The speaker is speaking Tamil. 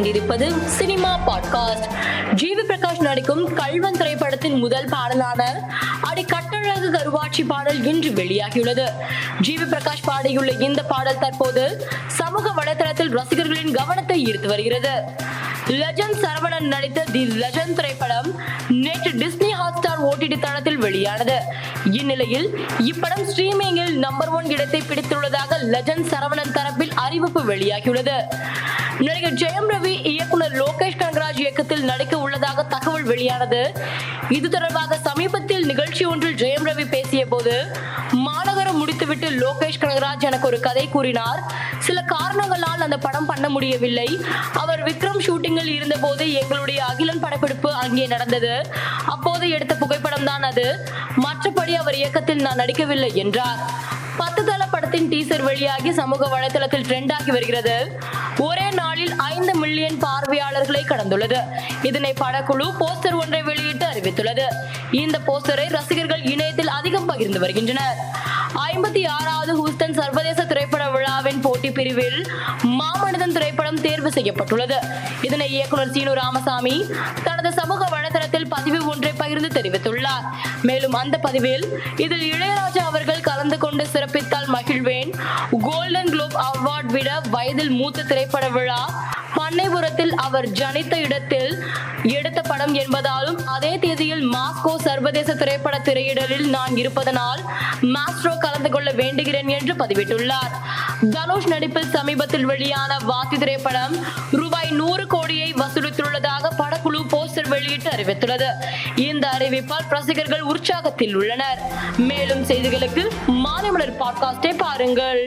கொண்டிருப்பது சினிமா பாட்காஸ்ட். ஜிவி பிரகாஷ் நடிக்கும் கல்வன் திரைப்படத்தின் முதல் பாடலான அடி கட்டழகு கருவாட்சி பாடல் இன்று வெளியாகியுள்ளது. ஜிவி பிரகாஷ் பாடியுள்ள இந்த பாடல் தற்போது சமூக வலைதளத்தில் ரசிகர்களின் கவனத்தை ஈர்த்து வருகிறது. லெஜண்ட் சரவணன் நடித்த தி லெஜண்ட் திரைப்படம் நேற்று டிஸ்னி ஹாட்ஸ்டார் ஓடிடி தளத்தில் வெளியானது. இந்நிலையில் இப்படம் ஸ்ட்ரீமிங்கில் நம்பர் ஒன் இடத்தை பிடித்துள்ளதாக லெஜண்ட் சரவணன் தரப்பில் அறிவிப்பு வெளியாகியுள்ளது. நடிகர் ஜெயம் ரவி இயக்குனர் லோகேஷ் கனகராஜ் இயக்கத்தில் நடிக்க உள்ளதாக தகவல் வெளியானது. இது தொடர்பாக சமீபத்தில் நிகழ்ச்சி ஒன்றில் ஜெயம் ரவி பேசிய போது மாநகரம் முடித்துவிட்டு லோகேஷ் கனகராஜ் எனக்கு ஒரு கதை கூறினார். சில காரணங்களால் அந்த படம் பண்ண முடியவில்லை. அவர் விக்ரம் ஷூட்டிங்கில் இருந்தபோது எங்களுடைய அகிலன் படப்பிடிப்பு அங்கே நடந்தது. அப்போது எடுத்த புகைப்படம் தான் அது. மற்றபடி அவர் இயக்கத்தில் நான் நடிக்கவில்லை என்றார். பத்து தள படத்தின் டீசர் வெளியாகி சமூக வலைதளத்தில் ட்ரெண்ட் ஆகி வருகிறது. ஒரே நாளில் ஐந்து மில்லியன் பார்வையாளர்களை கடந்துள்ளது. இதனை படக்குழு போஸ்டர் ஒன்றை வெளியிட்டு அறிவித்துள்ளது. இந்த போஸ்டரை ரசிகர்கள் இணையத்தில் அதிகம் பகிர்ந்து வருகின்றனர். ஐம்பத்தி ஆறாவது ஹூஸ்டன் சர்வதேச திரைப்பட விழாவின் போட்டி பிரிவில் மாமனிதன் திரைப்படம் தேர்வு செய்யப்பட்டுள்ளது. இதனை இயக்குனர் சீனு ராமசாமி தனது சமூக வலைதளத்தில் பதிவு ஒன்றை பகிர்ந்து தெரிவித்துள்ளார். மேலும் அந்த பதிவில் இதில் இளையராஜா அவர்கள் கலந்து கொண்டு மகிழ்வேன். கோல்டன் குளோப் அவார்ட் விட வயதில் மூத்த திரைப்பட விழா பண்ணைபுரத்தில் அவர் ஜனித்த இடத்தில் எடுத்த படம் என்பதாலும் அதே தேதியில் மாஸ்கோ சர்வதேச திரைப்பட திரையிடலில் நான் இருப்பதனால் மாஸ்ட்ரோ கலந்து கொள்ள வேண்டுகிறேன் என்று பதிவிட்டுள்ளார். தனுஷ் நடிப்பில் சமீபத்தில் வெளியான வாத்தி திரைப்படம் ரூபாய் நூறு கோடியை வசூலித்துள்ளதாக படக்குழு போஸ்டர் வெளியிட்டு அறிவித்துள்ளது. இந்த அறிவிப்பால் ரசிகர்கள் உற்சாகத்தில் உள்ளனர். மேலும் செய்திகளுக்கு மாநில பாட்காஸ்டை பாருங்கள்